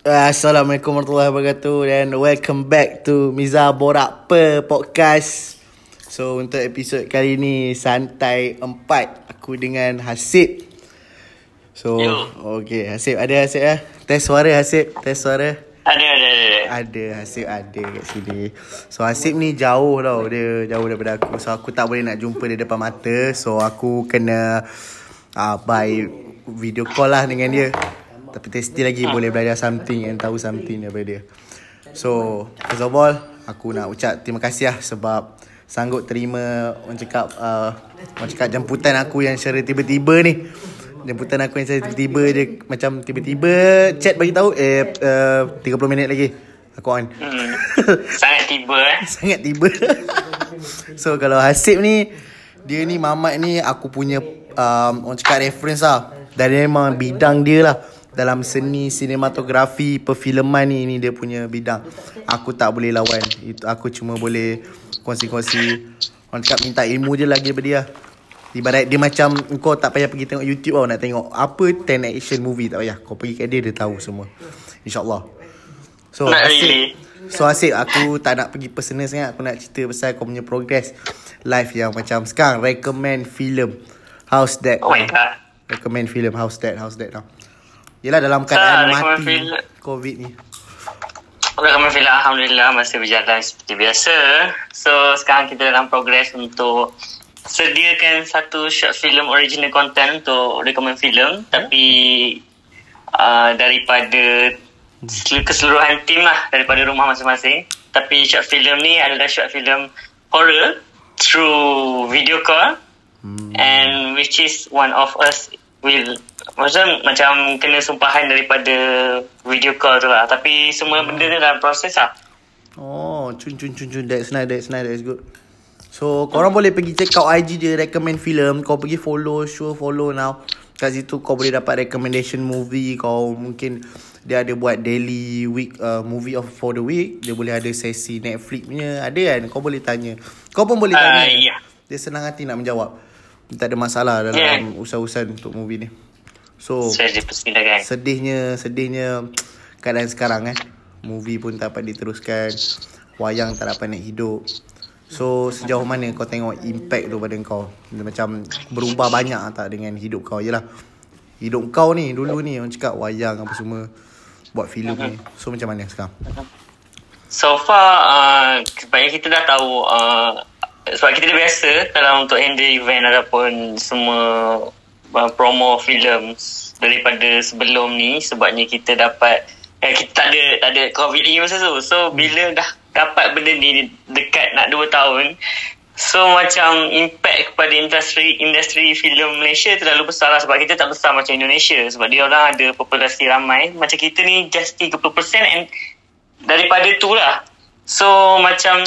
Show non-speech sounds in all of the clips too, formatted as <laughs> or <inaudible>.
Assalamualaikum warahmatullahi wabarakatuh dan welcome back to Miza Borak Per Podcast. So untuk episod kali ni santai empat aku dengan Hasib. So Yo. okay Hasib ada Hasib ya? Test suara Hasib, test suara. Ada, ada, ada. Ada Hasib ada kat sini. So Hasib ni jauh tau dia jauh daripada aku. So aku tak boleh nak jumpa dia depan mata. So aku kena uh, by video call lah dengan dia. Tapi still lagi boleh belajar something and tahu something daripada dia. So first of all aku nak ucap terima kasih lah sebab sanggup terima orang cakap uh, orang cakap jemputan aku yang secara tiba-tiba ni. Jemputan aku yang secara tiba-tiba dia macam tiba-tiba chat bagi tahu eh uh, 30 minit lagi aku on. Hmm. <laughs> Sangat tiba eh. Sangat tiba <laughs> So kalau Hasib ni Dia ni Mamat ni Aku punya um, Orang cakap reference lah Dan memang bidang dia lah Dalam seni sinematografi Perfilman ni Ni dia punya bidang. Aku tak boleh lawan. Itu Aku cuma boleh Kongsi-kongsi. Orang cakap minta ilmu je lagi daripada dia. Ibarat dia macam Kau tak payah pergi tengok YouTube tau Nak tengok Apa 10 action movie Tak payah. Kau pergi kat dia Dia tahu semua. InsyaAllah. So Not really. So asyik aku tak nak pergi personal sangat. Aku nak cerita pasal kau punya progress Life yang macam sekarang. Recommend film. How's that Oh my god. Recommend film. How's that? How's that now Yelah dalam Ah, keadaan recommend mati. Covid ni filem Alhamdulillah masih berjalan seperti biasa. So sekarang kita dalam progres untuk sediakan satu short film original content untuk recommend film. Tapi uh, daripada sel- keseluruhan tim lah daripada rumah masing-masing. Tapi short film ni adalah short film horror through video call. hmm. and which is one of us will macam macam kena sumpahan daripada video call tu lah. Tapi semua benda tu dalam proses lah. Oh cun cun cun cun. That's nice That's nice That's good. So korang boleh pergi check out IG dia Recommend film. Kau pergi follow Sure follow now. Kat situ kau boleh dapat recommendation movie. Kau mungkin Dia ada buat daily week uh, Movie of for the week. Dia boleh ada sesi Netflix punya. Ada kan? Kau boleh tanya. Kau pun boleh Ah, tanya. ya. Dia senang hati nak menjawab Tak ada masalah dalam Yeah. usaha-usaha untuk movie ni. So saya dipersilakan Sedihnya Sedihnya Keadaan sekarang eh. Movie pun tak dapat diteruskan. Wayang tak dapat nak hidup. So sejauh mana kau tengok impact tu pada kau? Dia Macam berubah banyak tak dengan hidup kau? Yelah Hidup kau ni dulu ni Orang cakap wayang apa semua Buat filem ni. So macam mana sekarang? So far uh, sebabnya kita dah tahu uh, sebab kita dah biasa kalau untuk handle event ataupun semua uh, promo filem daripada sebelum ni sebabnya kita dapat eh, kita tak ada tak ada covid lagi masa tu. So bila dah dapat benda ni dekat nak 2 tahun So macam impact kepada industri industri filem Malaysia terlalu besar lah sebab kita tak besar macam Indonesia. Sebab dia orang ada populasi ramai. Macam kita ni just 30% and daripada tu lah. So macam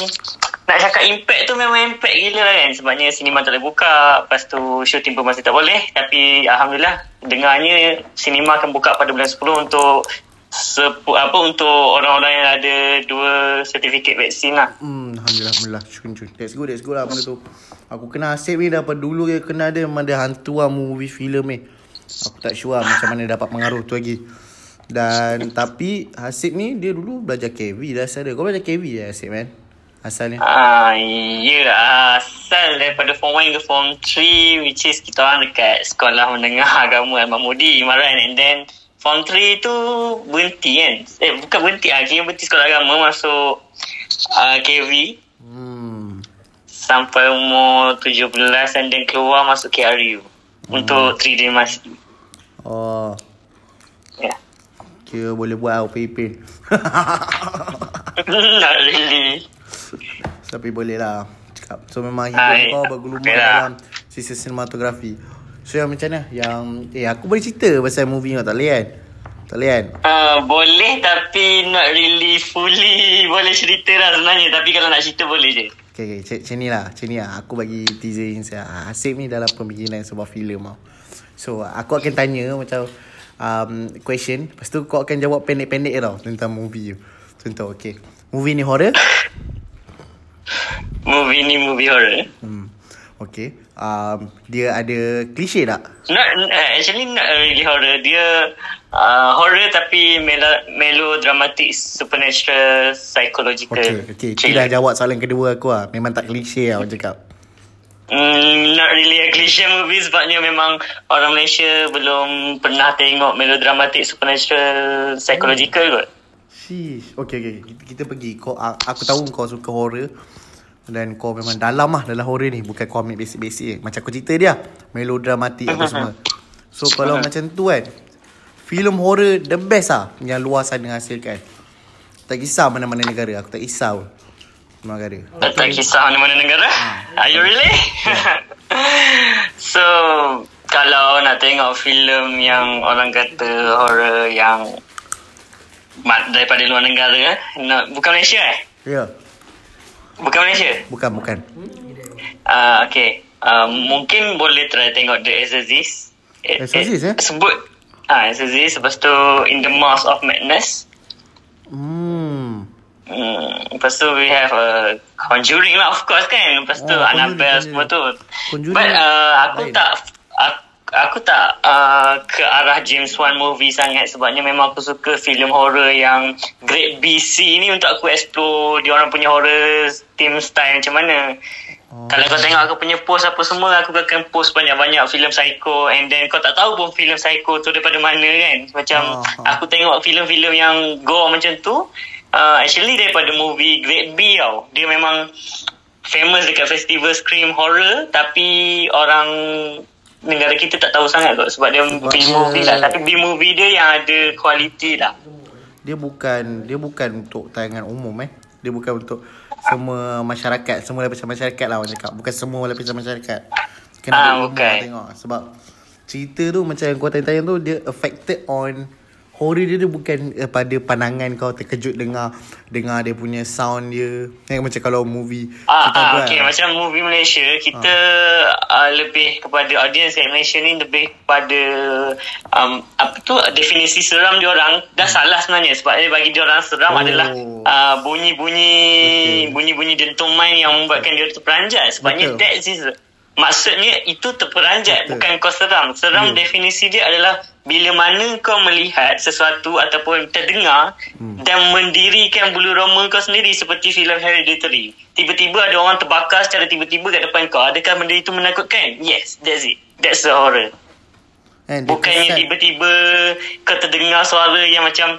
nak cakap impact tu memang impact gila lah kan sebabnya sinema tak boleh buka lepas tu shooting pun masih tak boleh tapi Alhamdulillah dengarnya sinema akan buka pada bulan 10 untuk sepu, apa untuk orang-orang yang ada dua sertifikat vaksin lah. Hmm, Alhamdulillah, Alhamdulillah. Cun, cun. That's good, that's good lah benda tu. Aku kenal Asif ni daripada dulu dia kenal dia memang dia hantu lah movie filem ni. Aku tak sure lah macam mana dapat pengaruh tu lagi. Dan tapi Hasib ni dia dulu belajar KV dah dia. Kau belajar KV ya Hasib kan? Asalnya. Ah, ya, asal daripada form 1 ke form 3 which is kita orang dekat sekolah menengah <laughs> agama Al-Mahmudi Imaran and then form 3 tu berhenti kan. Eh, bukan berhenti ah, kira berhenti sekolah agama masuk uh, KV Hmm. sampai umur 17 and then keluar masuk KRU untuk 3D Mas. Oh, Ya. Yeah. kira boleh buat apa-apa. <laughs> <laughs> Not really. Tapi boleh lah cakap. So memang hidup Hai. kau bergelumang Okay lah. dalam sisi sinematografi. So yang macam mana? Yang eh aku boleh cerita pasal movie kau tak boleh kan? Tak boleh kan? Uh, boleh tapi not really fully <laughs> boleh cerita lah sebenarnya tapi kalau nak cerita boleh je. Okay, okay. Macam, macam ni lah. Macam ni lah. Aku bagi teaser saya. Hasib ni dalam pembikinan sebuah filem tau. So, aku akan tanya macam um, question. Lepas tu kau akan jawab pendek-pendek tau tentang movie tu. Contoh, okay. Movie ni horror? Movie ni movie horror. Hmm. Okay. Um, dia ada klise tak? Not, uh, actually not really horror. Dia uh, horror tapi melo, melodramatic, supernatural, psychological. Okay, okay. Itu dah jawab soalan kedua aku lah. Memang tak klise lah orang cakap. Mm, not really a cliche movie sebabnya memang orang Malaysia belum pernah tengok melodramatic, supernatural, psychological kot. Sheesh. Okay, okay. Kita, kita pergi. Kau, aku tahu kau suka horror. Dan kau memang dalam lah dalam horror ni. Bukan kau ambil basic-basic. Macam aku cerita dia. Melodramatik apa semua. So, kalau macam tu kan. Filem horror the best lah. Yang luar sana hasilkan. Tak kisah mana-mana negara. Aku tak kisah pun. Mana negara. Tak, tak kisah mana-mana negara. Are you really? <laughs> so, kalau nak tengok filem yang orang kata horror yang daripada luar negara, eh? bukan Malaysia eh? Ya. Yeah. Bukan Malaysia? Bukan, bukan. Uh, okay. Uh, mungkin boleh try tengok The Exorcist. Exorcist, eh? Sebut. Ah, Exorcist. Lepas tu In the Mouth of Madness. Hmm. Hmm. Lepas tu we have uh, Conjuring lah of course kan. Lepas tu Oh, Annabelle semua tu. Conjuring But uh, aku lain. tak aku, aku tak uh, ke arah James Wan movie sangat sebabnya memang aku suka filem horror yang Great BC ni untuk aku explore dia orang punya horror team style macam mana. Oh. Kalau kau tengok aku punya post apa semua Aku akan post banyak-banyak filem psycho And then kau tak tahu pun filem psycho tu daripada mana kan Macam Oh. aku tengok filem-filem yang gore macam tu uh, Actually daripada movie Great B tau Dia memang famous dekat festival Scream Horror Tapi orang negara kita tak tahu sangat kot Sebab dia Sebab B dia- movie lah Tapi B movie dia yang ada quality lah Dia bukan dia bukan untuk tayangan umum eh. Dia bukan untuk semua masyarakat, semua lapisan masyarakat lah orang cakap. Bukan semua lapisan masyarakat. Kena Ah, bukan. nak tengok sebab cerita tu macam yang kau tanya-tanya tu dia affected on horror dia, dia bukan uh, pada pandangan kau terkejut dengar dengar dia punya sound dia. Kan macam kalau movie Ah, kita ah tu okay. kan. Macam movie Malaysia, kita ah. uh, lebih kepada audience kat Malaysia ni lebih kepada um, apa tu definisi seram dia orang dah salah sebenarnya sebab dia bagi dia orang seram Hmm. Oh. adalah uh, bunyi-bunyi Betul. bunyi-bunyi dentuman yang membuatkan dia terperanjat. Sebabnya Betul. that is maksudnya itu terperanjat Betul. bukan kau seram. Seram Ya. definisi dia adalah bila mana kau melihat sesuatu ataupun terdengar Hmm. dan mendirikan bulu roma kau sendiri seperti filem Hereditary. Tiba-tiba ada orang terbakar secara tiba-tiba kat depan kau. Adakah benda itu menakutkan? Yes, that's it. That's the horror. Dia Bukannya tiba-tiba kau terdengar suara yang macam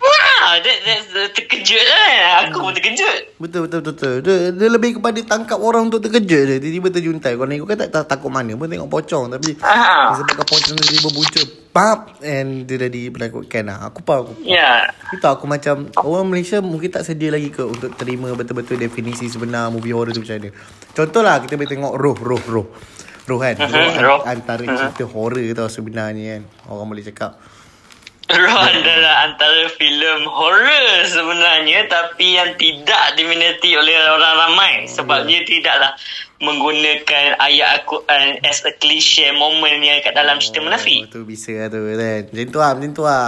Wah, that, that's the terkejut kan. Aku pun terkejut. Betul betul betul. betul. Dia, dia lebih kepada tangkap orang untuk terkejut je. Tiba-tiba terjuntai. Kau tengok kan tak, tak takut mana pun tengok pocong tapi Ah. sebab pocong tu tiba muncul pap and dia dah dipenakutkan lah. Aku faham aku. Ya. Kita aku macam orang Malaysia mungkin tak sedia lagi ke untuk terima betul-betul definisi sebenar movie horror tu macam mana. Contohlah kita boleh tengok roh roh roh. Roh kan. Mhm, Roh, an- Roh. antara Mhm. cerita horror tau sebenarnya kan. Orang boleh cakap. Roh adalah antara filem horror sebenarnya tapi yang tidak diminati oleh orang ramai sebab dia tidaklah menggunakan ayat Al-Quran as a cliche moment yang kat dalam cerita munafik. Oh, tu bisa lah tu kan. Macam tu lah, macam tu lah.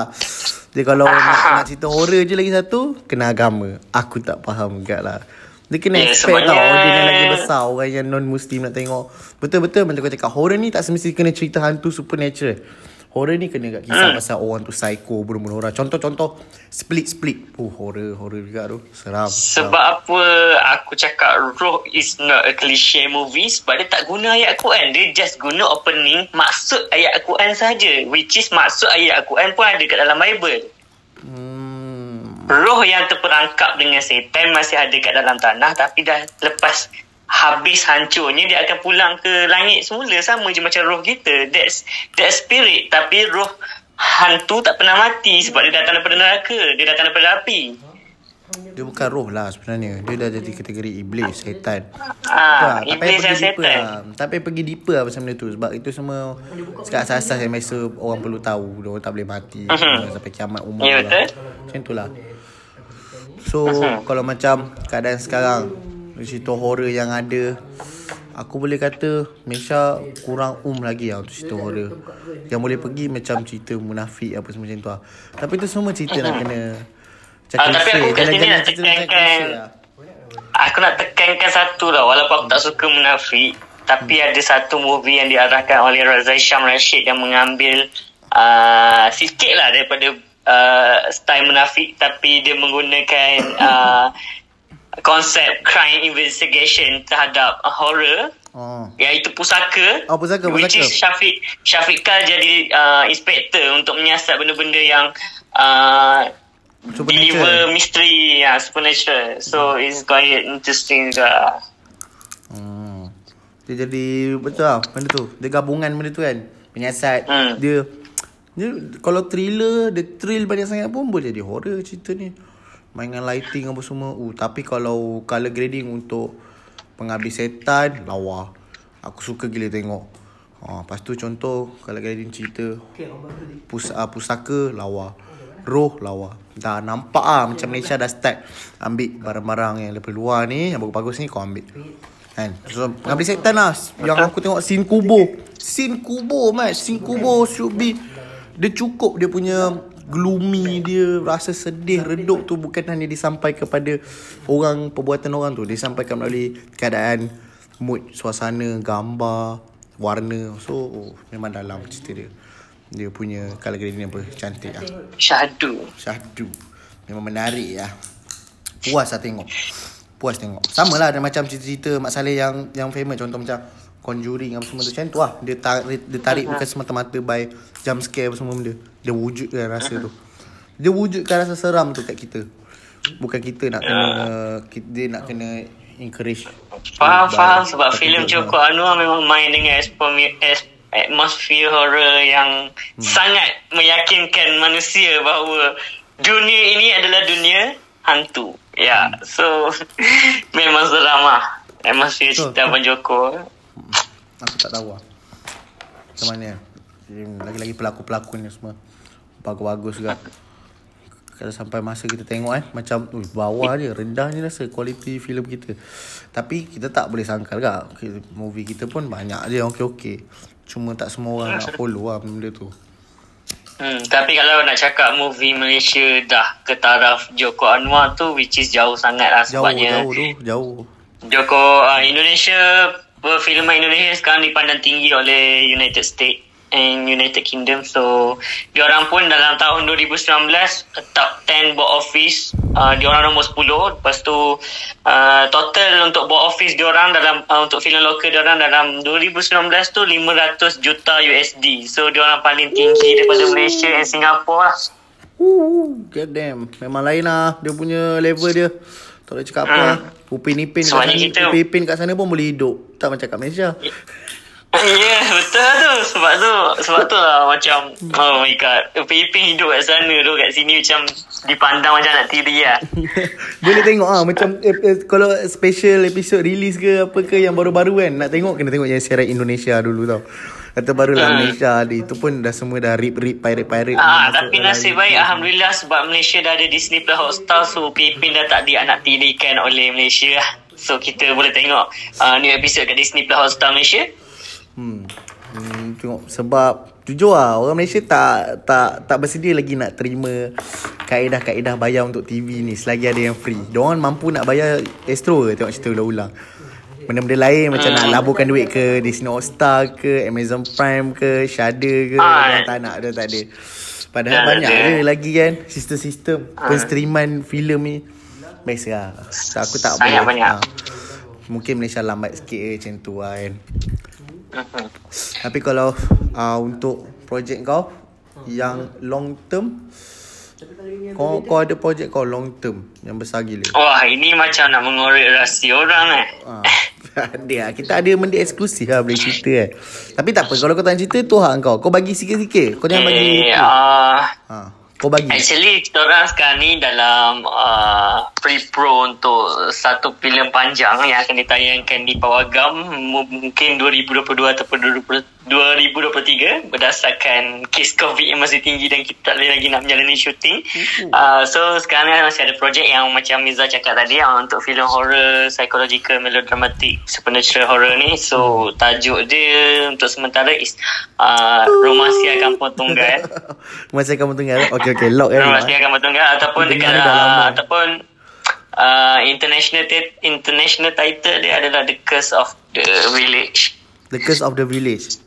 Dia kalau nak, nak <laughs> cerita horror je lagi satu, kena agama. Aku tak faham juga lah. Dia kena Ya, expect sebabnya- tau audience yang lagi besar. Orang yang non-Muslim nak tengok. Betul-betul macam kau cakap. Horror ni tak semesti kena cerita hantu supernatural. Horror ni kena kat kisah Hmm. pasal orang tu psycho, bunuh-bunuh orang. Contoh-contoh, split-split. Oh, horror, horror juga tu. Seram. Sebab apa aku cakap Roh is not a cliche movie sebab dia tak guna ayat Al-Quran. Dia just guna opening maksud ayat Al-Quran saja. Which is maksud ayat Al-Quran pun ada kat dalam Bible. Hmm. Roh yang terperangkap dengan setan masih ada kat dalam tanah tapi dah lepas habis hancurnya dia akan pulang ke langit semula sama je macam roh kita that's that spirit tapi roh hantu tak pernah mati sebab dia datang daripada neraka dia datang daripada api Dia bukan roh lah sebenarnya. Dia dah jadi kategori iblis, setan. ah, Tak payah iblis dan pergi deeper setan lah. Tak payah pergi deeper lah pasal benda tu. Sebab itu semua sekat asas-asas yang biasa orang perlu tahu. Dia orang tak boleh mati. Semua Sampai kiamat umur Ya, lah. betul. Macam tu lah. So, Mhm. kalau macam keadaan sekarang, cerita horror yang ada, aku boleh kata Malaysia kurang um lagi lah untuk cerita horror. Yang boleh pergi macam cerita munafik apa semua macam tu lah. Tapi tu semua cerita nak kena Ah, tapi klise. aku kat sini nak tekankan- lah. aku nak tekankan satu lah walaupun aku tak suka munafik tapi ada satu movie yang diarahkan oleh Razai Syam Rashid yang mengambil uh, sikit lah daripada uh, style munafik tapi dia menggunakan uh, <coughs> konsep crime investigation terhadap uh, horror Oh. iaitu pusaka Oh, pusaka, which pusaka. is Syafiq Syafiqah jadi uh, inspector untuk menyiasat benda-benda yang uh, deliver mystery ya supernatural so it's quite interesting juga Hmm. Dia jadi betul lah benda tu. Dia gabungan benda tu kan. Penyiasat. Hmm. Dia dia kalau thriller, dia thrill banyak sangat pun boleh jadi horror cerita ni. Mainan lighting apa semua. Uh, tapi kalau color grading untuk pengabdi setan, lawa. Aku suka gila tengok. Ha, lepas tu contoh color grading cerita pus, uh, pusaka lawa. Roh lawa. Dah nampak ah macam Malaysia dah start ambil barang-barang yang daripada luar ni yang bagus-bagus ni kau ambil. Kan? So, pengabdi setan lah. Yang aku tengok scene kubur. Scene kubur, Mat. Scene kubur should be... Dia cukup dia punya gloomy dia rasa sedih redup tu bukan hanya disampaikan kepada orang perbuatan orang tu. Disampaikan melalui keadaan mood suasana gambar warna. So oh, memang dalam cerita dia. Dia punya colour grading apa? Cantik lah syahdu. Syahdu. Memang menarik lah Puas lah tengok. Puas tengok. Sama lah ada macam cerita-cerita Mak Saleh yang yang famous. Contoh macam Conjuring apa semua tu Macam tu lah Dia tarik, dia tarik bukan semata-mata by Jump scare apa semua benda Dia wujudkan rasa tu Dia wujudkan rasa seram tu kat kita Bukan kita nak kena kita, Dia nak kena encourage Faham, faham sebab filem Joko Anwar memang main dengan atmosphere, horror yang hmm. sangat meyakinkan manusia bahawa dunia ini adalah dunia hantu. Ya, Hmm. so <laughs> memang seram lah. Atmosphere cerita Abang Joko. Aku tak tahu lah. Macam mana Hmm, Lagi-lagi pelakon-pelakon ni semua. Bagus-bagus juga. Kalau sampai masa kita tengok eh Macam ui, bawah je Rendah je rasa Kualiti filem kita. Tapi kita tak boleh sangkal kak Kita- Movie kita pun banyak je. Yang okey-okey Cuma tak semua orang nak follow lah benda tu. Hmm, tapi kalau nak cakap movie Malaysia dah ke taraf Joko Anwar tu which is jauh sangat lah Jauh, sebabnya. jauh tu Jauh. Joko uh, Indonesia perfilman Indonesia sekarang dipandang tinggi oleh United States and United Kingdom. So diorang pun dalam tahun 2019 top 10 box office uh, diorang nombor 10 lepas tu uh, total untuk box office diorang dalam uh, untuk filem lokal diorang dalam 2019 tu 500 juta USD so diorang paling tinggi daripada Malaysia and Singapore lah. Ooh, God damn Memang lain lah Dia punya level dia Tak boleh cakap apa Hmm. Upin Ipin kat sana kita- Upin Ipin kat sana pun boleh hidup. Tak macam kat Malaysia. <laughs> Ya yeah, betul tu. Sebab tu Sebab tu lah macam Oh my god. Upin-Ipin hidup kat sana tu Kat sini macam Dipandang macam nak tiri lah. <laughs> Boleh tengok ah macam eh, eh, kalau special episode release ke apa ke yang baru-baru kan nak tengok kena tengok yang siaran Indonesia dulu tau. Atau barulah Hmm. Malaysia ada itu pun dah semua dah rip-rip pirate-pirate. Ah, tapi nasib baik Alhamdulillah sebab Malaysia dah ada Disney Plus Hotstar so Upin-Ipin dah tak dianak tirikan oleh Malaysia lah. So kita boleh tengok uh, new episode kat Disney Plus Hotstar Malaysia. Hmm. hmm. Tengok sebab jujur lah orang Malaysia tak tak tak bersedia lagi nak terima kaedah-kaedah bayar untuk TV ni selagi ada yang free. Diorang mampu nak bayar Astro ke tengok cerita ulang-ulang. Benda-benda lain macam nak laburkan duit ke Disney All-Star ke Amazon Prime ke Shudder ke Ah. Diorang tak nak Dia tak ada Padahal Tak banyak ada. je lagi kan Sistem-sistem Penstreaman filem ni Best lah so, Aku tak Sangat boleh banyak. ah. Mungkin Malaysia lambat sikit je Macam tu lah kan Mhm. Tapi kalau uh, Untuk projek kau Yang long term kau, kau ada projek kau long term Yang besar gila Wah ini macam nak mengorek rahsia orang eh. <laughs> Ada lah. Kita ada benda eksklusif lah boleh cerita kan. Tapi tak apa. Kalau kau tak cerita, tu hak kau. Kau bagi sikit-sikit. Kau jangan bagi. Eh, uh, Ha, kau bagi. Actually kita orang sekarang ni dalam uh, pre-pro untuk satu filem panjang yang akan ditayangkan di Pawagam mu- mungkin 2022 ataupun 20, 2023 berdasarkan kes COVID yang masih tinggi dan kita tak boleh lagi nak menjalani syuting. Uh, so sekarang ni masih ada projek yang macam Miza cakap tadi yang untuk filem horror, psychological, melodramatic, supernatural horror ni. So tajuk dia untuk sementara is uh, Romasia Kampung Tunggal. <laughs> Masa kamu tengah. Okey, okey. Lock kan. Rumah Setia Kampung Tunggal ataupun dekat uh, ataupun uh, international international title dia adalah The Curse of the Village. The Curse of the Village.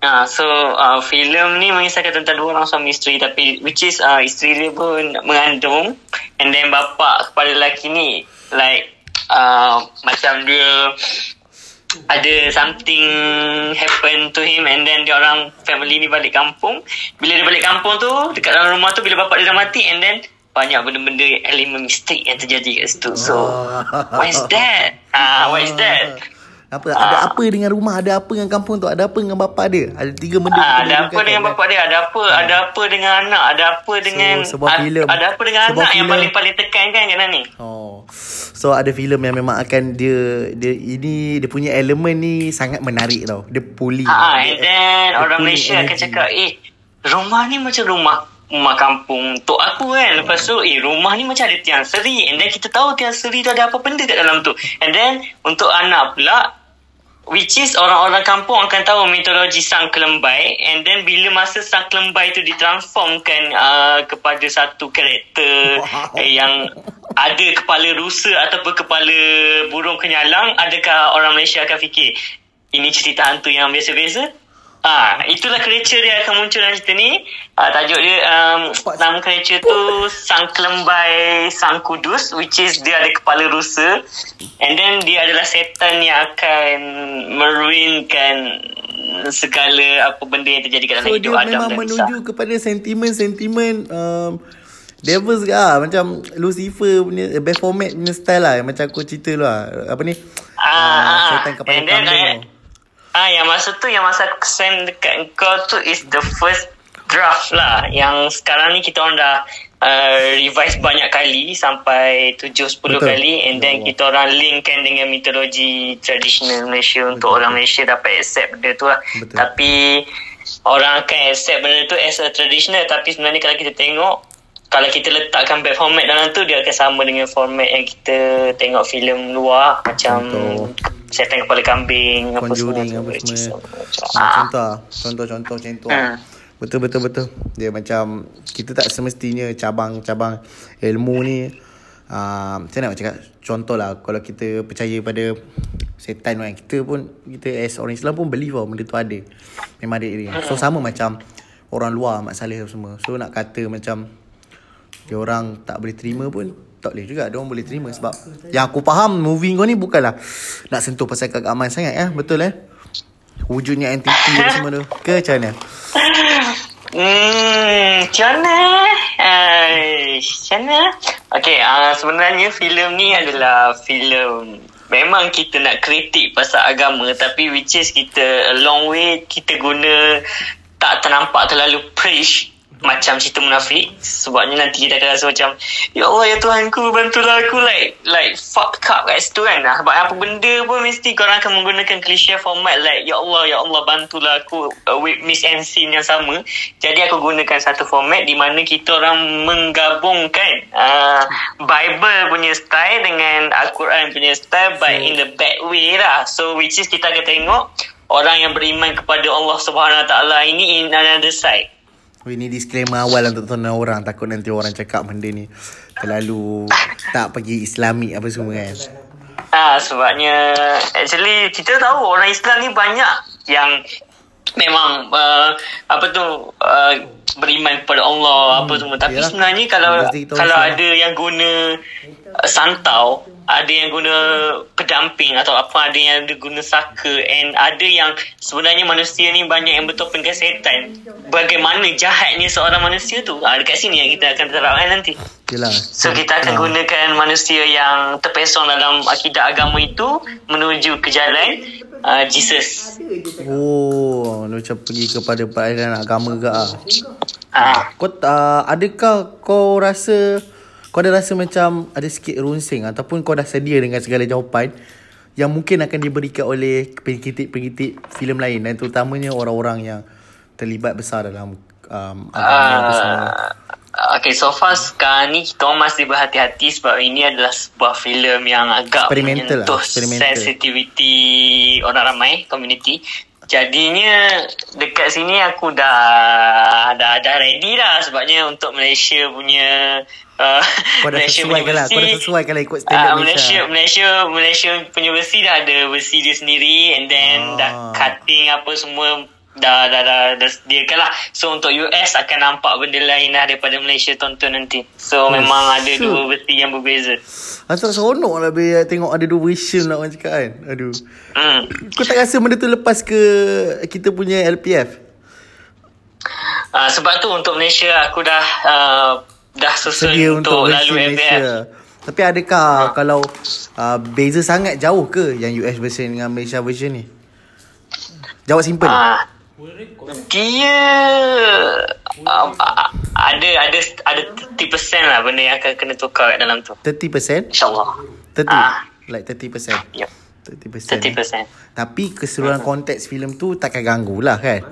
Ah, so uh, filem ni mengisahkan tentang dua orang suami isteri tapi which is uh, isteri dia pun mengandung and then bapa kepada lelaki ni like uh, macam dia ada something happen to him and then dia orang family ni balik kampung. Bila dia balik kampung tu dekat dalam rumah tu bila bapa dia dah mati and then banyak benda-benda elemen mistik yang terjadi kat situ. So what is that? Ah what is that <laughs> Apa ada apa dengan rumah, ada apa dengan kampung tu, ada apa dengan bapa dia? Ada tiga benda Ah, boleh ada apa dengan kan? bapa dia? Ada apa? Ada apa dengan anak? Ada apa dengan sebuah ad- filem. Ada apa dengan Sebuah anak yang filem. paling paling tekan kan kat ni? Oh. So ada filem yang memang akan dia dia ini dia punya elemen ni sangat menarik tau. Dia pulling. Ah, Dia- and then dia orang Malaysia akan energy. cakap, eh, rumah ni macam rumah rumah kampung tok aku kan. Lepas tu, eh, rumah ni macam ada tiang seri. And then kita tahu tiang seri tu ada apa benda kat dalam tu. And then, untuk anak pula, Which is orang-orang kampung akan tahu mitologi sang kelembai and then bila masa sang kelembai tu ditransformkan uh, kepada satu karakter Wow. yang ada kepala rusa ataupun kepala burung kenyalang adakah orang Malaysia akan fikir ini cerita hantu yang biasa-biasa Ah, itulah creature dia akan muncul dalam cerita ni. Ah, tajuk dia um, nama creature tu Sang Kelembai Sang Kudus which is dia ada kepala rusa. And then dia adalah setan yang akan meruinkan segala apa benda yang terjadi kat dalam So hidup dia Adam memang dan menuju Isa. kepada sentimen-sentimen um, Devils lah Macam Lucifer punya eh, Baphomet punya style lah Macam aku cerita tu lah. Apa ni? Ah, ah, Setan kepala then, kambing tu Ah, yang masa tu yang masa aku send dekat kau tu is the first draft lah. Yang sekarang ni kita orang dah uh, revise banyak kali sampai 7-10 Betul. kali and then kita orang linkkan dengan mitologi tradisional Malaysia untuk orang Malaysia dapat accept benda tu lah. Betul. Tapi orang akan accept benda tu as a traditional tapi sebenarnya kalau kita tengok kalau kita letakkan back format dalam tu dia akan sama dengan format yang kita tengok filem luar macam Contoh. Setan kepala kambing apa Conjuring semua apa semua Ah, Ah. Contoh lah. Contoh-contoh macam tu lah. Betul betul betul. Dia macam kita tak semestinya cabang-cabang ilmu ni uh, macam nak cakap contoh lah kalau kita percaya pada setan kan kita pun kita as orang Islam pun believe tau benda tu ada. Memang ada dia. So sama macam orang luar Mak Saleh semua. So nak kata macam dia orang tak boleh terima pun tak boleh juga dia orang boleh terima sebab yang aku faham movie kau ni bukanlah nak sentuh pasal keagamaan sangat ya betul eh wujudnya entity apa semua tu ke macam mana Hmm, macam mana? Macam mana? Okay, uh, sebenarnya filem ni adalah filem Memang kita nak kritik pasal agama tapi which is kita a long way kita guna tak ternampak terlalu preach macam cerita munafik sebabnya nanti kita akan rasa macam ya Allah ya Tuhanku bantulah aku like like fuck up kat situ kan. Nah, sebab apa benda pun mesti korang akan menggunakan klise format like ya Allah ya Allah bantulah aku uh, with miss and scene yang sama. Jadi aku gunakan satu format di mana kita orang menggabungkan uh, Bible punya style dengan Al-Quran punya style but in the bad way lah. So which is kita akan tengok orang yang beriman kepada Allah Subhanahu Wa Taala ini in another side ini disclaimer awal untuk tonton orang. Takut nanti orang cakap benda ni terlalu tak pergi islami apa semua kan? Ah sebabnya actually kita tahu orang Islam ni banyak yang memang uh, apa tu uh, beriman kepada Allah apa semua. Tapi yalah. sebenarnya kalau kalau Islam. ada yang guna uh, santau ada yang guna pedamping atau apa ada yang ada guna saka and ada yang sebenarnya manusia ni banyak yang bertopeng dengan setan. Bagaimana jahatnya seorang manusia tu? Ah, dekat sini yang kita akan terapkan nanti. Yelah So kita akan Ah. gunakan manusia yang terpesong dalam akidah agama itu menuju ke jalan uh, Jesus. Oh Macam pergi kepada peradilan agama ke ah. Ah, Kau uh, adakah kau rasa kau ada rasa macam ada sikit runsing ataupun kau dah sedia dengan segala jawapan yang mungkin akan diberikan oleh pengkritik-pengkritik filem lain dan terutamanya orang-orang yang terlibat besar dalam um, agama uh, okay, so far sekarang ni kita masih berhati-hati sebab ini adalah sebuah filem yang agak lah, menyentuh eksperimental. sensitivity orang ramai, community. jadinya dekat sini aku dah dah dah ready lah sebabnya untuk Malaysia punya uh, Kau dah Malaysia sesuai punya lah. Kau dah sesuai lah ikut standard Ah, Malaysia. Malaysia Malaysia Malaysia punya versi dah ada versi dia sendiri and then Ah. dah cutting apa semua dah dah dah, dah sediakan lah. So untuk US akan nampak benda lain lah daripada Malaysia tonton nanti. So Oh, memang ada shoot. dua versi yang berbeza. Asal seronok lah Bil, tengok ada dua version lah orang cakap kan. Aduh. Hmm. Kau tak rasa benda tu lepas ke kita punya LPF? Uh, sebab tu untuk Malaysia aku dah uh, dah susun Sedia untuk, untuk lalu. Malaysia. Tapi adakah kalau uh, beza sangat jauh ke yang US version dengan Malaysia version ni? Jawab simple. Ah, dia uh, ada ada ada 30% lah benda yang akan kena tukar kat dalam tu. 30%? InsyaAllah. 30? Ah. Like 30%? Yep. 30%. 30%. Tapi keseluruhan konteks filem tu takkan ganggu lah kan?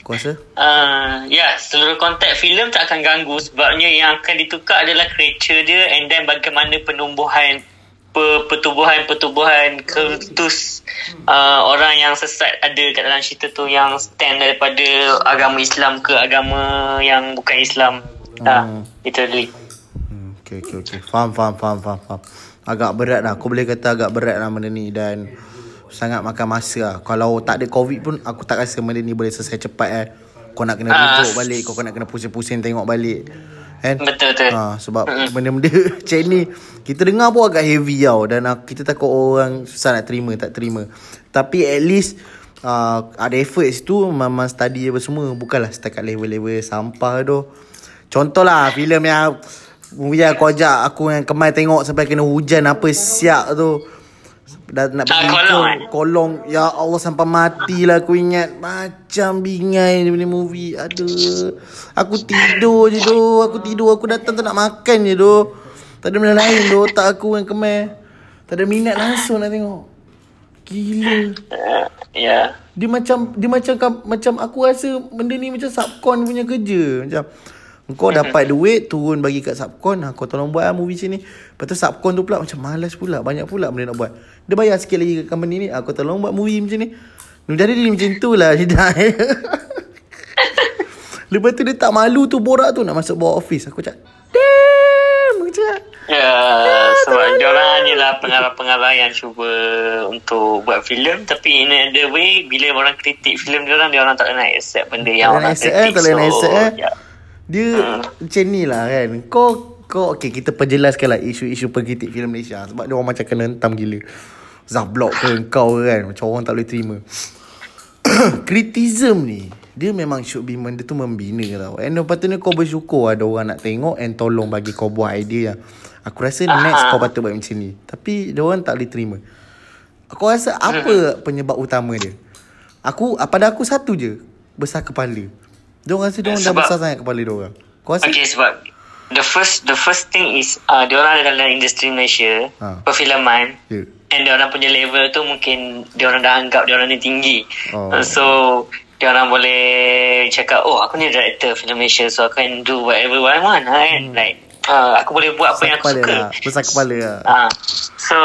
Kau rasa? Uh, ya, seluruh konteks filem tak akan ganggu sebabnya yang akan ditukar adalah creature dia and then bagaimana penumbuhan pe- pertubuhan-pertubuhan kultus uh, orang yang sesat ada kat dalam cerita tu yang stand daripada agama Islam ke agama yang bukan Islam. Ah, Hmm. literally. Hmm, okay, okay, okay. Faham, faham, faham, faham, faham. Agak berat lah. Aku boleh kata agak berat lah benda ni dan sangat makan masa lah. Kalau tak ada COVID pun, aku tak rasa benda ni boleh selesai cepat eh. Kau nak kena Ah. rujuk balik, kau nak kena pusing-pusing tengok balik. Kan? Betul betul. Ha, sebab benda-benda <laughs> macam ni kita dengar pun agak heavy tau dan uh, kita takut orang susah nak terima tak terima. Tapi at least uh, ada efforts tu memang study apa semua bukanlah setakat level-level sampah tu. Contohlah filem yang movie yang kau ajak aku yang kemai tengok sampai kena hujan apa siap tu. Dah nak pergi kolong, eh? kolong. Ya Allah sampai matilah aku ingat. Macam bingai ni movie. Aduh. Aku tidur je tu Aku tidur. Aku datang tu nak makan je tu Tak ada benda lain tu Otak aku yang kemeh Tak ada minat langsung nak tengok. Gila. Uh, ya. Dia macam Dia macam Macam aku rasa Benda ni macam subcon punya kerja. Macam Kau dapat <laughs> duit Turun bagi kat subcon. Ha, Kau tolong buat lah movie macam ni Lepas tu subcon tu pula Macam malas pula. Banyak pula benda nak buat. Dia bayar sikit lagi ke company ni. Ha, Kau tolong buat movie macam ni. Jadi dia macam tu lah Dia dah <laughs> Lepas tu dia tak malu tu Borak tu nak masuk bawah office. Aku cakap Damn! Aku cakap Ya, sebab diorang hanyalah pengarah-pengarah yang cuba untuk buat filem. Tapi in another way bila orang kritik filem diorang diorang tak nak accept benda yang Tak orang accept, kritik eh, tak boleh nak accept, eh. ya. Dia macam ni lah kan. Kau kau Okay kita perjelaskan lah Isu-isu pengkritik filem Malaysia. Sebab dia orang macam kena hentam gila. Zahblok ke kau kan. Macam orang tak boleh terima. <coughs> Kritism ni Dia memang should be Benda tu membina tau. And lepas tu ni kau bersyukur Ada orang nak tengok And tolong bagi kau buat idea yang Aku rasa next kau patut buat macam ni. Tapi dia orang tak boleh terima. Aku rasa apa penyebab utama dia? Aku Pada aku satu je Besar kepala Dia orang rasa dia orang dah besar sangat kepala dia orang Kau rasa Okay sebab the first the first thing is uh, diorang ada dalam industri Malaysia Ha. perfilman Ya. and diorang punya level tu mungkin diorang dah anggap diorang ni tinggi Oh. uh, so diorang boleh cakap oh aku ni director film Malaysia so aku can do whatever what I want kan like uh, aku boleh buat apa Besar yang aku suka lah Besar kepala lah Ah, so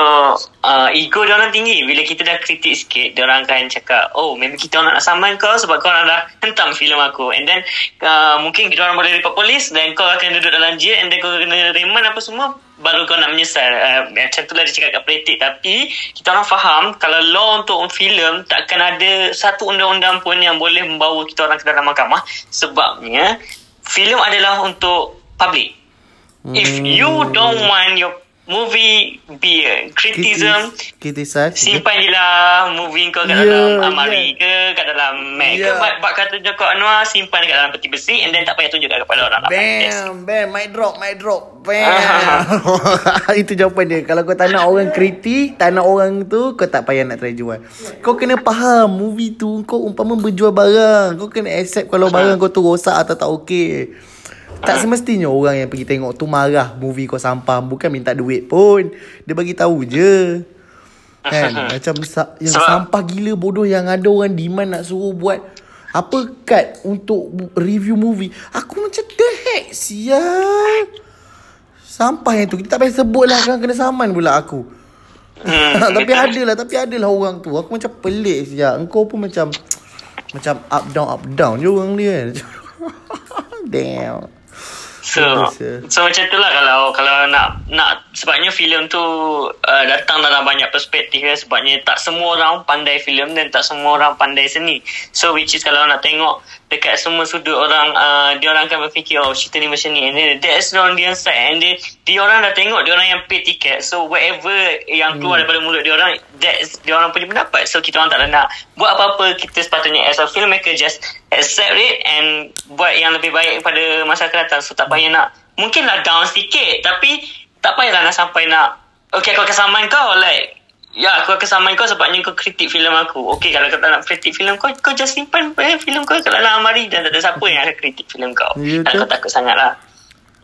uh, ego dia orang tinggi. Bila kita dah kritik sikit, dia orang akan cakap, "Oh, maybe kita orang nak saman kau sebab kau orang dah hentam filem aku." And then uh, mungkin kita orang boleh report polis dan kau akan duduk dalam jail and then kau kena remand apa semua baru kau nak menyesal. Uh, macam tu lah dia cakap kat politik. Tapi kita orang faham kalau law untuk filem takkan ada satu undang-undang pun yang boleh membawa kita orang ke dalam mahkamah sebabnya filem adalah untuk public. If you don't want your movie be a criticism, Kritis- Criticize simpan je lah movie kau kat Yeah, dalam Amari ke, kat dalam Mac Yeah. ke. Bak, bak kata Joko Anwar, simpan kat dalam peti besi and then tak payah tunjuk kat kepala orang. Yes. Bam Bam Mic drop Mic drop. Bam. <laughs> Itu jawapan dia. Kalau kau tak nak orang kritik Tak nak orang tu Kau tak payah nak try jual. Kau kena faham Movie tu Kau umpama berjual barang. Kau kena accept Kalau barang kau tu rosak Atau tak okey tak semestinya orang yang pergi tengok tu marah movie kau sampah. Bukan minta duit pun. Dia bagi tahu je. Kan? <laughs> Macam sa- yang Sebab- sampah gila bodoh Yang ada orang demand nak suruh buat Apa cut untuk review movie. Aku macam the heck sial. Sampah yang tu Kita tak payah sebut lah. Kan kena saman pula aku. Hmm. <laughs> tapi ada lah Tapi ada lah orang tu. Aku macam pelik sejak Engkau pun macam Macam up down up down je orang dia kan. <laughs> Damn So, so macam tu lah kalau kalau nak nak sebabnya filem tu uh, datang dalam banyak perspektif ya sebabnya tak semua orang pandai filem dan tak semua orang pandai seni. So which is kalau nak tengok dekat semua sudut orang uh, dia orang akan berfikir oh cerita ni macam ni. And then that's on the side. And then dia orang dah tengok dia orang yang pay tiket so whatever yang keluar Hmm. daripada mulut dia orang that's dia orang punya pendapat. So kita orang tak nak buat apa-apa kita sepatutnya as a filmmaker just accept it and buat yang lebih baik pada masa akan datang. So tak payah nak mungkinlah down sikit. Tapi tak payahlah nak sampai nak okay aku akan saman kau like Ya, aku akan saman kau sebabnya kau kritik filem aku. Okey, kalau kau tak nak kritik filem kau, kau just simpan eh, filem kau kat dalam almari dan tak ada siapa yang akan kritik filem kau. Ya Dan kau takut sangat lah.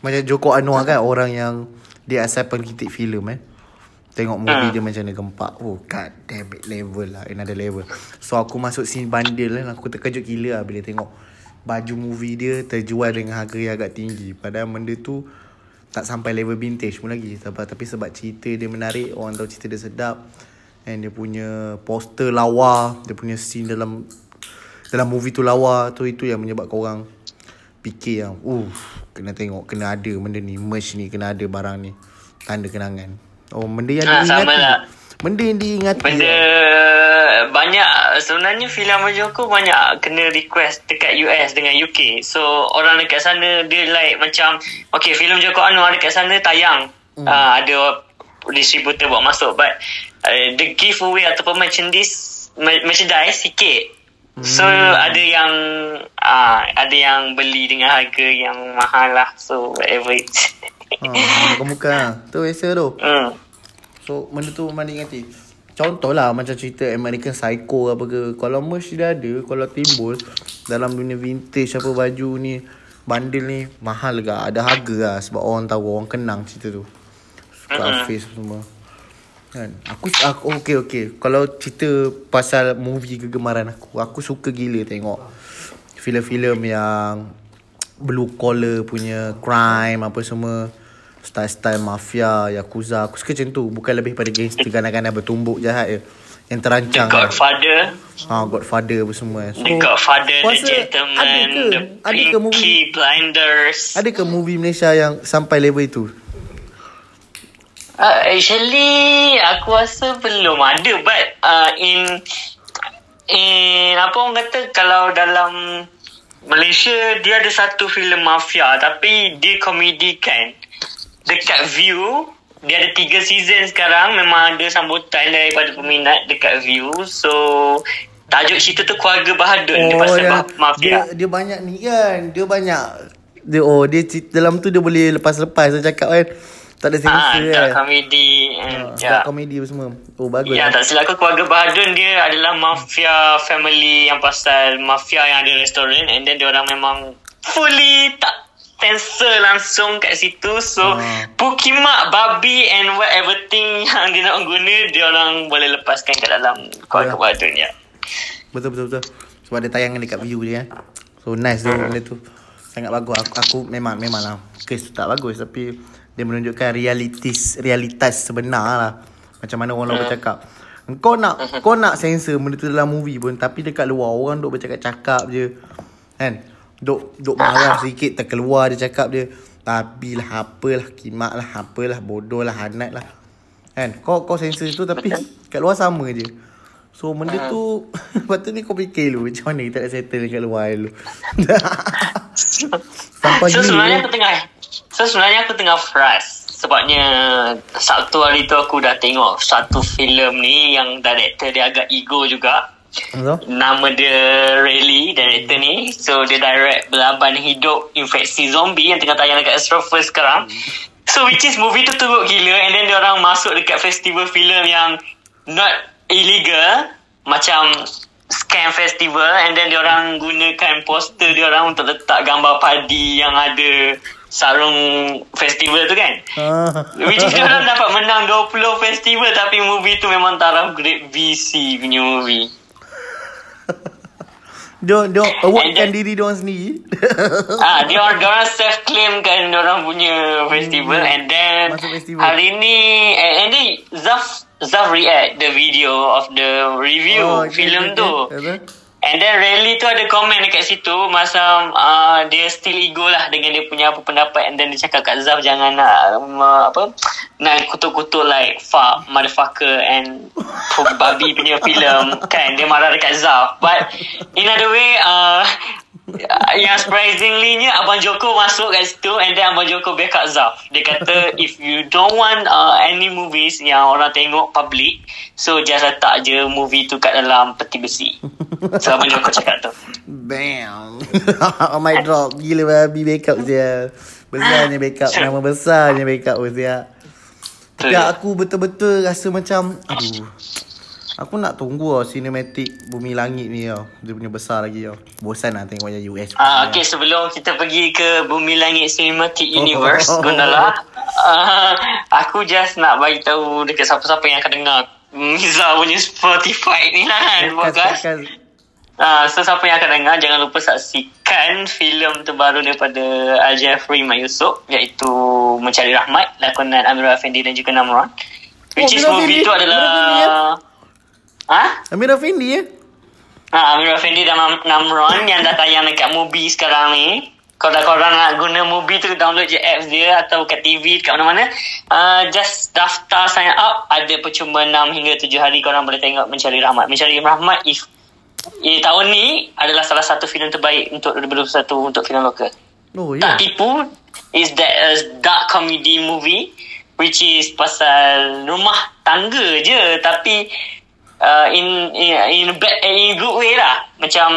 Macam Joko Anwar kan Orang yang Dia asal pengkritik filem eh Tengok movie Hmm. dia macam mana gempak Oh god damn it level lah Another level So aku masuk scene bandel lah Aku terkejut gila lah Bila tengok Baju movie dia Terjual dengan harga yang agak tinggi Padahal benda tu Tak sampai level vintage pun lagi. Tapi, tapi sebab cerita dia menarik Orang tahu cerita dia sedap. And dia punya Poster lawa Dia punya scene dalam Dalam movie tu lawa Tu itu yang menyebabkan orang Fikir yang Uh Kena tengok Kena ada benda ni Merch ni Kena ada barang ni. Tanda kenangan. Oh benda yang diingati sama lah. Benda yang diingati Benda banyak sebenarnya filem Joko banyak kena request dekat US dengan UK. So orang dekat sana dia like macam okay filem Joko Anwar dekat sana tayang. Hmm. Uh, ada distributor buat masuk but uh, the giveaway ataupun merchandise mer- merchandise sikit. So Hmm. ada yang uh, ada yang beli dengan harga yang mahal lah. So whatever it. ha, Muka-muka <laughs> Tu biasa tu hmm. So benda tu memang diingati Contoh lah Macam cerita American Psycho apa ke Kalau merch dia ada Kalau timbul Dalam dunia vintage Apa baju ni Bandil ni Mahal ke? Ada harga lah Sebab orang tahu Orang kenang cerita tu. Scarface semua. Kan? Aku, aku Okay okay. Kalau cerita Pasal movie kegemaran aku Aku suka gila tengok Filem-filem yang Blue collar punya Crime Apa semua Style-style mafia Yakuza Aku suka macam tu Bukan lebih pada gangster Ganas-ganas bertumbuk jahat je Yang The terancang Godfather. ha, Godfather apa semua so, The Godfather, The Gentleman, ada ke? The Ada ke movie? Blinders. Ada ke movie Malaysia yang Sampai level itu Uh, actually, aku rasa belum ada. But uh, in in apa orang kata kalau dalam Malaysia dia ada satu filem mafia tapi dia komedi kan. Dekat View dia ada tiga season sekarang memang ada sambutan daripada peminat dekat View. So tajuk cerita tu keluarga Bahadur oh, dia pasal ma- mafia. dia, dia banyak ni kan Dia banyak dia, Oh dia dalam tu dia boleh lepas-lepas Saya cakap kan Tak ada Ah, sensor dark kan komedi. ha, and, yeah. ya. komedi apa semua Oh bagus Ya, tak silap aku keluarga Bahadun dia adalah mafia family yang pasal mafia yang ada restoran and then dia orang memang fully tak sensor langsung kat situ. So Ah. pukimak babi and what everything yang dia nak guna dia orang boleh lepaskan kat dalam Ya. Bahadun ya. Betul betul betul. Sebab ada tayangan dekat view dia kan So nice tu benda tu. Sangat bagus. Aku, aku memang memang lah Kes tu tak bagus. Tapi Dia menunjukkan realitis Realitas sebenar lah Macam mana orang luar bercakap. Kau nak Kau nak sensor benda tu dalam movie pun Tapi dekat luar Orang duk bercakap-cakap je. Kan Duk, duk marah sikit Terkeluar dia cakap dia Babi lah Apalah Kimak lah Apalah Bodoh lah Hanat lah Kan? Kau kau sensor tu Tapi kat luar sama je. So benda tu <laughs> Patut ni kau fikir dulu Macam mana kita nak settle kat luar dulu. <laughs> Sampai So gini. sebenarnya aku tengah So sebenarnya aku tengah frust Sebabnya Sabtu hari tu aku dah tengok Satu filem ni Yang director dia agak ego juga so, Nama dia Rayleigh Director ni. So dia direct Belaban Hidup Infeksi Zombie Yang tengah tayang dekat Astro First sekarang. So which is movie tu teruk gila. And then dia orang masuk dekat festival filem yang Not illegal. Macam Scam festival. And then dia orang gunakan poster dia orang Untuk letak gambar padi Yang ada Sarung festival tu kan. Ah. <laughs> Which is dia orang dapat menang 20 festival. Tapi movie tu memang taraf grade VC punya movie Dia dia awardkan diri dia orang sendiri <laughs> ah, dia orang, self claim kan dia orang punya festival and then Masuk festival. hari ni and, and then Zaf Zaf react the video of the review Oh, oh, okay, film okay, tu. okay. And then Rally tu ada komen dekat situ Masa uh, dia still ego lah Dengan dia punya apa pendapat. And then dia cakap kat Zaf Jangan nak um, Apa Nak kutuk-kutuk like Fuck Motherfucker And Babi punya filem Kan Dia marah dekat Zaf. But In other way uh, Yang surprisingly-nya Abang Joko masuk kat situ And then Abang Joko backup Zaf Dia kata If you don't want uh, Any movies Yang orang tengok public So just letak je Movie tu kat dalam Peti besi So Abang Joko cakap tu Bam. <laughs> oh my drop. Gila babi backup dia. Besarnya backup. Nama besarnya backup dia. Tapi aku betul-betul rasa macam aduh. Aku nak tunggu lah cinematic Bumi Langit ni tau. Dia punya besar lagi tau. Bosan lah tengok yang US. Ah, okay, sebelum kita pergi ke Bumi Langit Cinematic Oh. Universe, Gondala, uh, aku just nak bagi tahu dekat siapa-siapa yang akan dengar Miza punya Spotify ni lah kan, podcast. Uh, so, siapa yang akan dengar, jangan lupa saksikan filem terbaru daripada Al Jeffrey Mat Yusof, iaitu Mencari Rahmat, lakonan Amirul Effendi dan juga Namron. Which is Amirul movie tu adalah... Ha? Amir Effendi ya? Ha, Amirul Effendi dan Nam- Namron yang dah tayang dekat Mubi sekarang ni. Kalau korang nak guna Mubi tu, download je apps dia atau kat TV, dekat mana-mana. Uh, just daftar sign up. Ada percuma 6 hingga 7 hari korang boleh tengok Mencari Rahmat. Mencari Rahmat if eh, tahun ni adalah salah satu filem terbaik untuk 2021 untuk filem lokal. Oh Tak ya. tipu is that a dark comedy movie which is pasal rumah tangga je tapi uh, in in in a bad in a good way lah macam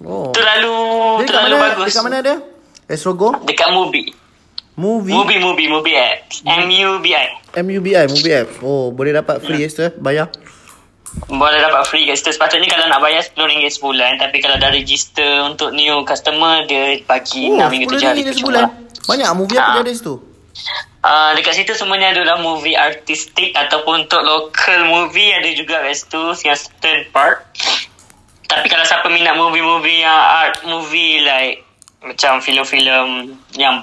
Oh. terlalu Dia terlalu mana? bagus Dekat mana dia? Esrogo? dekat movie Movie. movie movie movie apps M U B I MUBI, Movie App. Oh, boleh dapat free yeah. tu bayar. boleh dapat free kat situ sepatutnya kalau nak bayar RM10 sebulan tapi kalau dah register untuk new customer dia bagi Oh, 6 hingga 7 hari RM10 percuma sebulan. lah. Banyak movie apa Ah. dia ada situ? Uh, dekat situ semuanya adalah movie artistik ataupun untuk local movie ada juga kat situ yang certain part. Tapi kalau siapa minat movie-movie yang art movie like macam filem-filem yang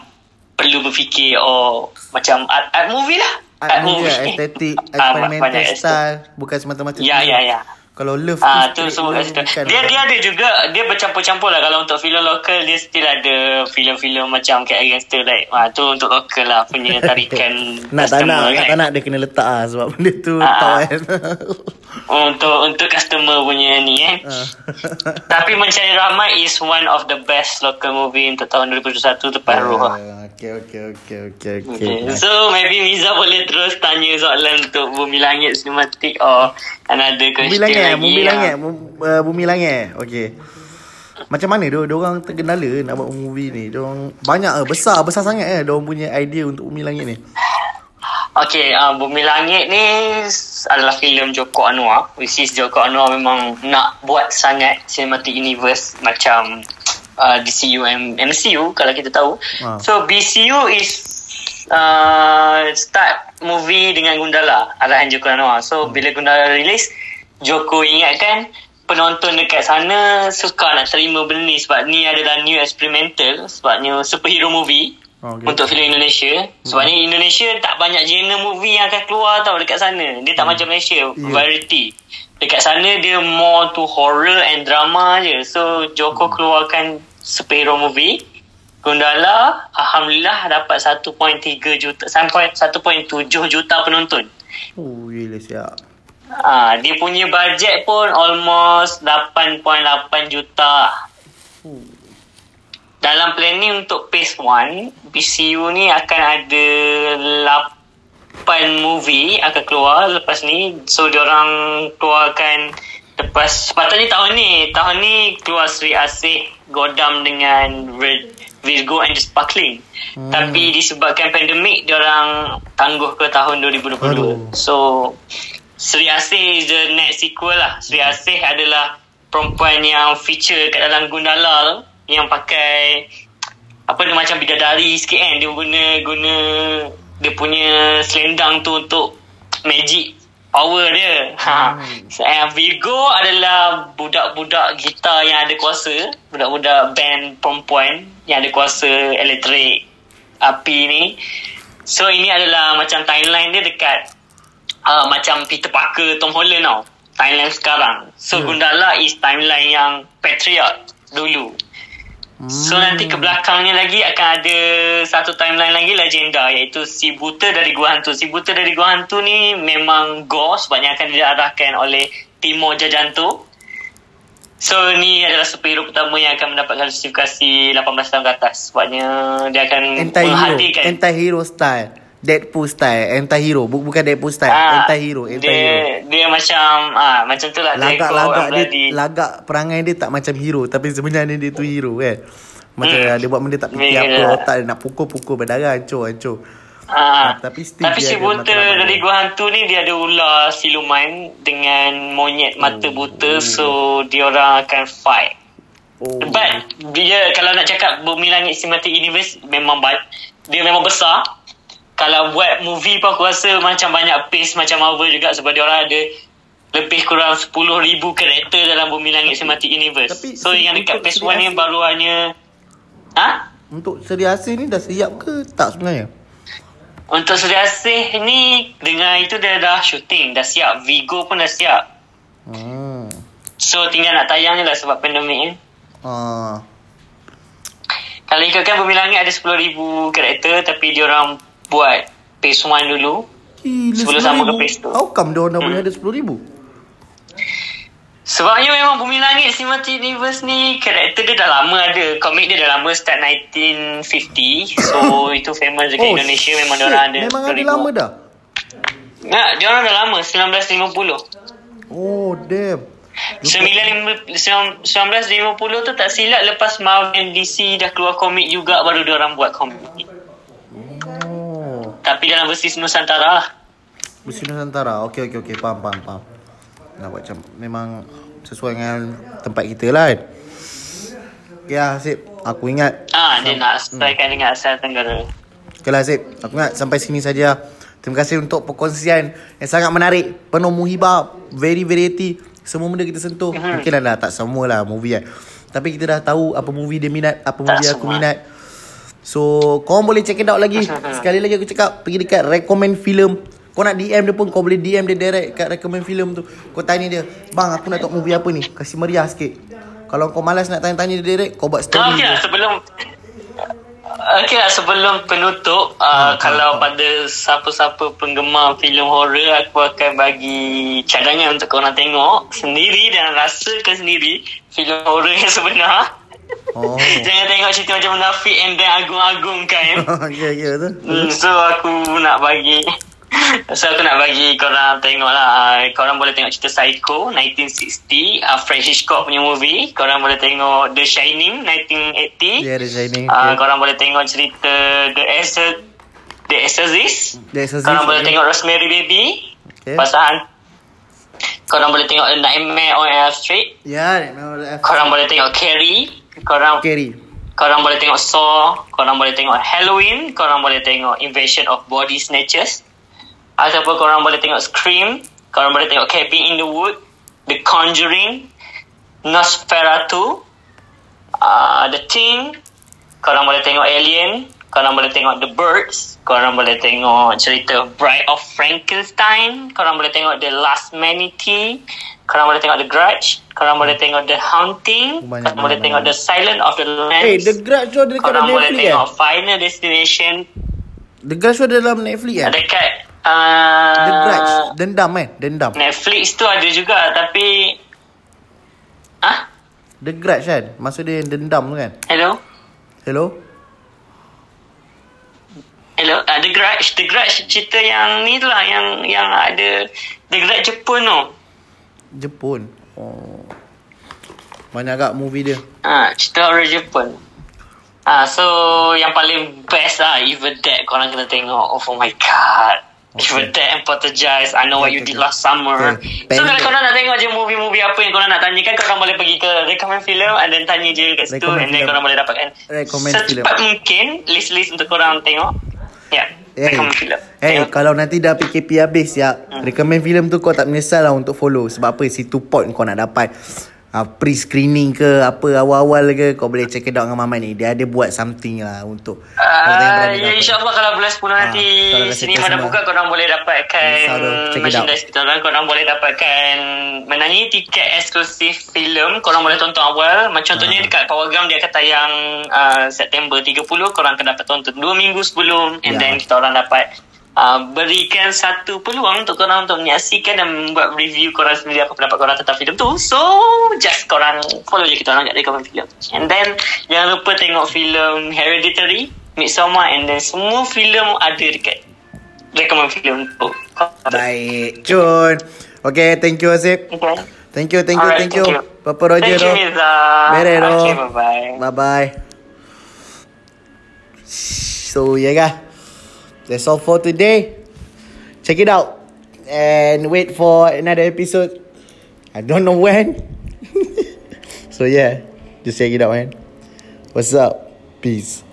perlu berfikir oh macam art, art movie lah. Art movie lah, estetik, <laughs> Ah, experimental style. Bukan semata-mata. Ya, ya, ya. Kalau love Ah tu semua kat situ. bukan Dia lah. dia ada juga dia bercampur-campur lah kalau untuk filem lokal dia still ada filem-filem macam kat gangster like ah tu untuk lokal lah punya <laughs> tarikan nak tak nak, nak kan. tak nak dia kena letak ah sebab benda tu Ah, tahu ah. kan. <laughs> untuk untuk customer punya ni eh. Ah. <laughs> Tapi Mencari Rahmat is one of the best local movie untuk tahun 2021 lepas Ruh lah. Ah, Okay, okay, okay, okay, okay. Okay. So maybe Miza boleh terus tanya soalan untuk Bumi Langit Cinematic or another question Bumi langit, lagi. bumi yang- langit, uh, bumi langit. Okay. Macam mana dia orang tergendala nak buat movie ni? Dia orang banyak eh, besar besar sangat eh dia orang punya idea untuk bumi langit ni. Okay, uh, Bumi Langit ni adalah filem Joko Anwar. Which is Joko Anwar memang nak buat sangat cinematic universe macam uh, DCU and MCU kalau kita tahu. Ah. So BCU is uh, start movie dengan Gundala arahan Joko Anwar. So bila Gundala release, Joko ingatkan penonton dekat sana suka nak terima benda ni sebab ni adalah new experimental sebabnya superhero movie Oh, okay. untuk filem Indonesia. Sebabnya Indonesia tak banyak genre movie yang akan keluar tau dekat sana. Dia tak Hmm. macam Malaysia, variety. Dekat sana dia more to horror and drama je. So Joko keluarkan superhero movie. Gundala alhamdulillah dapat 1.3 juta sampai 1.7 juta penonton. Oh, gila siap. Ah, dia punya bajet pun almost 8.8 juta. Dalam planning untuk phase 1, BCU ni akan ada 8 movie akan keluar lepas ni. So, diorang keluarkan lepas, sepatutnya tahun ni. Tahun ni keluar Sri Asih, Godam dengan Red, Virgo and the Sparkling. Hmm. Tapi disebabkan pandemik, diorang tangguh ke tahun 2022. Aduh. So, Sri Asih is the next sequel lah. Sri Asih adalah perempuan yang feature kat dalam Gundala tu. Yang pakai apa tu macam bidadari sikit kan. Dia guna guna dia punya selendang tu untuk magic power dia. Ha. Hmm. Virgo adalah budak-budak gitar yang ada kuasa. Budak-budak band perempuan yang ada kuasa elektrik api ni. So ini adalah macam timeline dia dekat uh, macam Peter Parker, Tom Holland tau. Timeline sekarang. So Hmm. Gundala is timeline yang Patriot dulu. So nanti ke belakangnya lagi akan ada satu timeline lagi legenda iaitu si buta dari gua hantu. Si buta dari gua hantu ni memang ghost sebabnya akan diarahkan oleh Timo Jajanto. So ni adalah superhero pertama yang akan mendapatkan justifikasi 18 tahun ke atas. Sebabnya dia akan Anti-hero. menghadirkan Anti-hero style. Deadpool style. Anti-hero. Bu- Bukan Deadpool style. Ah, Anti-hero. Dia Anti-hero. dia macam ah macam tu lah dia Lagak-lagak dia bloody. Lagak perangai dia tak macam hero Tapi sebenarnya dia tu hero kan Macam Hmm. dia buat benda tak fikir apa ya. Otak dia nak pukul-pukul berdarah hancur-hancur Ah, tapi still tapi dia si buta dari dia. gua hantu ni dia ada ular siluman dengan monyet mata buta so dia orang akan fight. Oh But dia kalau nak cakap Bumi Langit Cinematic Universe memang ba- dia memang besar. Kalau buat movie pun aku rasa macam banyak pace macam Marvel juga sebab dia orang ada lebih kurang 10,000 karakter dalam Bumi Langit Cinematic Universe. Tapi so yang dekat phase seri 1 ni baru hanya Ha? Untuk seri asing ni dah siap ke tak sebenarnya? Untuk Seri Asih ni dengan itu dia dah syuting, dah siap. Vigo pun dah siap. Hmm. So tinggal nak tayang je lah sebab pandemik ni. Ah. Kalau ikutkan Bumi Langit ada 10,000 karakter tapi dia orang buat phase 1 dulu. Gila Sebelum sama ke 10,000. pace tu. How come dia orang dah Hmm. boleh ada 10,000? Sebabnya memang Bumi Langit Cinematic Universe ni karakter dia dah lama ada. Komik dia dah lama start 1950. So <coughs> itu famous dekat Indonesia memang dia orang ada. Oh, Memang ada 10,000. lama dah? Ya, dia orang dah lama 1950. Oh damn 1950 tu tak silap lepas Marvel DC dah keluar komik juga baru dia orang buat komik. Tapi dalam versi Nusantara. Lah. Besi Nusantara Okay okay okay Faham faham faham. Nak buat macam Memang Sesuai dengan Tempat kita lah kan. Ya Sip Aku ingat. Ah, dia nak sesuaikan dengan asal Tenggara. Okay lah Sip Aku ingat sampai sini saja. Terima kasih untuk perkongsian Yang sangat menarik. Penuh muhibah Very variety. Semua benda kita sentuh. Mhm. Mungkin lah tak semua lah movie kan. Tapi kita dah tahu Apa movie dia minat Apa Tak movie aku semua. minat So korang boleh check it out lagi. <laughs> Sekali lagi aku cakap Pergi dekat recommend film. Kau nak DM dia pun Kau boleh DM dia direct Kat recommend film tu. Kau tanya dia Bang aku nak tengok movie apa ni? Kasih meriah sikit. Kalau kau malas nak tanya-tanya dia direct Kau buat story. Okay lah, sebelum Okay lah, sebelum penutup, uh, kalau pada siapa-siapa penggemar filem horror, aku akan bagi cadangan untuk korang tengok sendiri dan rasakan sendiri filem horror yang sebenar. Oh. Jangan tengok cerita macam munafik and then agung-agungkan. <laughs> Ya ya tu Hmm, so aku nak bagi So aku nak bagi korang tengok lah. Uh, Korang boleh tengok cerita Psycho 1960 uh, Frank Hitchcock punya movie. Korang boleh tengok The Shining 1980 Ya ada Shining uh, okay. Korang boleh tengok cerita The Exor- The Exorcist. The Exorcist, Korang boleh okay. tengok Rosemary Baby Okay. Pasal Korang boleh tengok The Nightmare on Elm Street. Ya memang Korang boleh tengok Carrie Korang Carry Korang boleh tengok Saw Korang boleh tengok Halloween Korang boleh tengok Invasion of Body Snatchers Ataupun korang boleh tengok Scream Korang boleh tengok Cabin in the Wood The Conjuring Nosferatu uh, The Thing Korang boleh tengok Alien Korang boleh tengok The Birds Korang boleh tengok cerita Bride of Frankenstein Korang boleh tengok The Last Manatee Korang boleh tengok The Grudge Korang boleh tengok The Haunting banyak, Korang boleh banyak, tengok. The Silent of the Lambs Eh The Grudge tu ada dekat Korang dalam boleh Netflix tengok eh? Final Destination. The Grudge tu ada dalam Netflix eh? Dekat uh, The Grudge Dendam eh? Dendam. Netflix tu ada juga Tapi Ah, The Grudge kan? Maksud dia yang dendam tu kan? Hello? Hello Hello uh, The Grudge The Grudge cerita yang ni lah Yang yang ada The Grudge Jepun tu Jepun Oh Banyak agak movie dia Ah, cerita horror Jepun. Ah, so yang paling best lah Evil Dead korang kena tengok. Oh, my god. Okay. Evil Dead and Poltergeist. I know what you Okay, did last summer. Okay. So kalau korang nak tengok je movie-movie apa yang korang nak tanyakan, korang boleh pergi ke recommend film and then tanya je kat situ Recommend and then film. korang boleh dapatkan Recommend secepat mungkin list-list untuk korang tengok. Ya, Eh, recommend film. eh Tengok. kalau nanti dah PKP habis ya, Hmm. recommend filem tu kau tak menyesal lah untuk follow sebab apa situ point kau nak dapat uh, pre-screening ke apa awal-awal ke kau boleh check it out dengan Mamat ni. Dia ada buat something lah untuk Uh, ya insyaAllah kalau bulan 10 nanti kalau dah sini dah semua. buka korang boleh dapatkan merchandise kita orang korang boleh dapatkan mana ni tiket eksklusif filem korang boleh tonton awal macam contohnya Ah. dekat Powergram dia akan tayang uh, September 30 korang akan dapat tonton 2 minggu sebelum and Ya. then kita orang dapat uh, berikan satu peluang untuk korang untuk menyaksikan dan buat review korang sendiri apa pendapat korang tentang filem tu so just korang follow je kita orang kat rekomen filem and then jangan lupa tengok filem Hereditary Midsommar and then semua filem ada dekat rekomen filem tu Baik. Cun. Okay, thank you Asif. okay. Thank you, thank you, Alright, thank you. thank you. Papa Roger Thank you. Okay, bye-bye. Bye bye. So yeah, guys. That's all for today. Check it out and wait for another episode. I don't know when. <laughs> so yeah, just check it out, man. What's up? Peace.